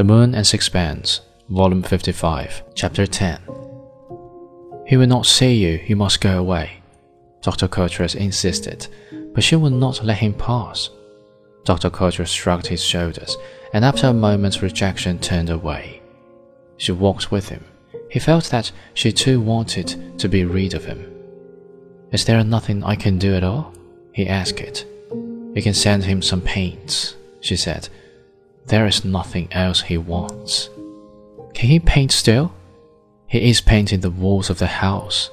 The Moon and Sixpence, Volume 55, Chapter 10. He will not see you, you must go away. Dr. Coutras insisted, but she would not let him pass. Dr. Coutras shrugged his shoulders, and after a moment's rejection turned away. She walked with him. He felt that she too wanted to be rid of him. Is there nothing I can do at all? he asked. You can send him some paints, she said. There is nothing else he wants. Can he paint still? He is painting the walls of the house.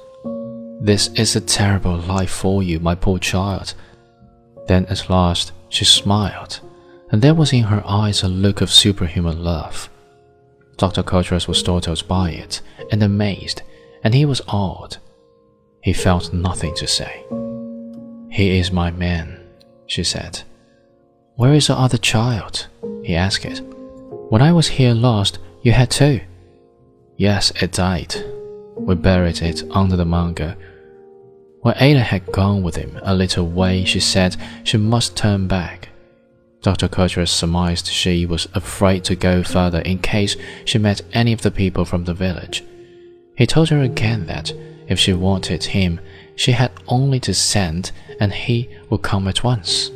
This is a terrible life for you, my poor child. Then at last she smiled, and there was in her eyes a look of superhuman love. Dr. Coutras was startled by it and amazed, and he was awed. He felt nothing to say. He is my man, she said. Where is the other child? he asked. It. When I was here last, you had two. Yes, it died. We buried it under the mango. When Ata had gone with him a little way, she said she must turn back. Dr. Coutras surmised she was afraid to go further in case she met any of the people from the village. He told her again that if she wanted him, she had only to send and he would come at once.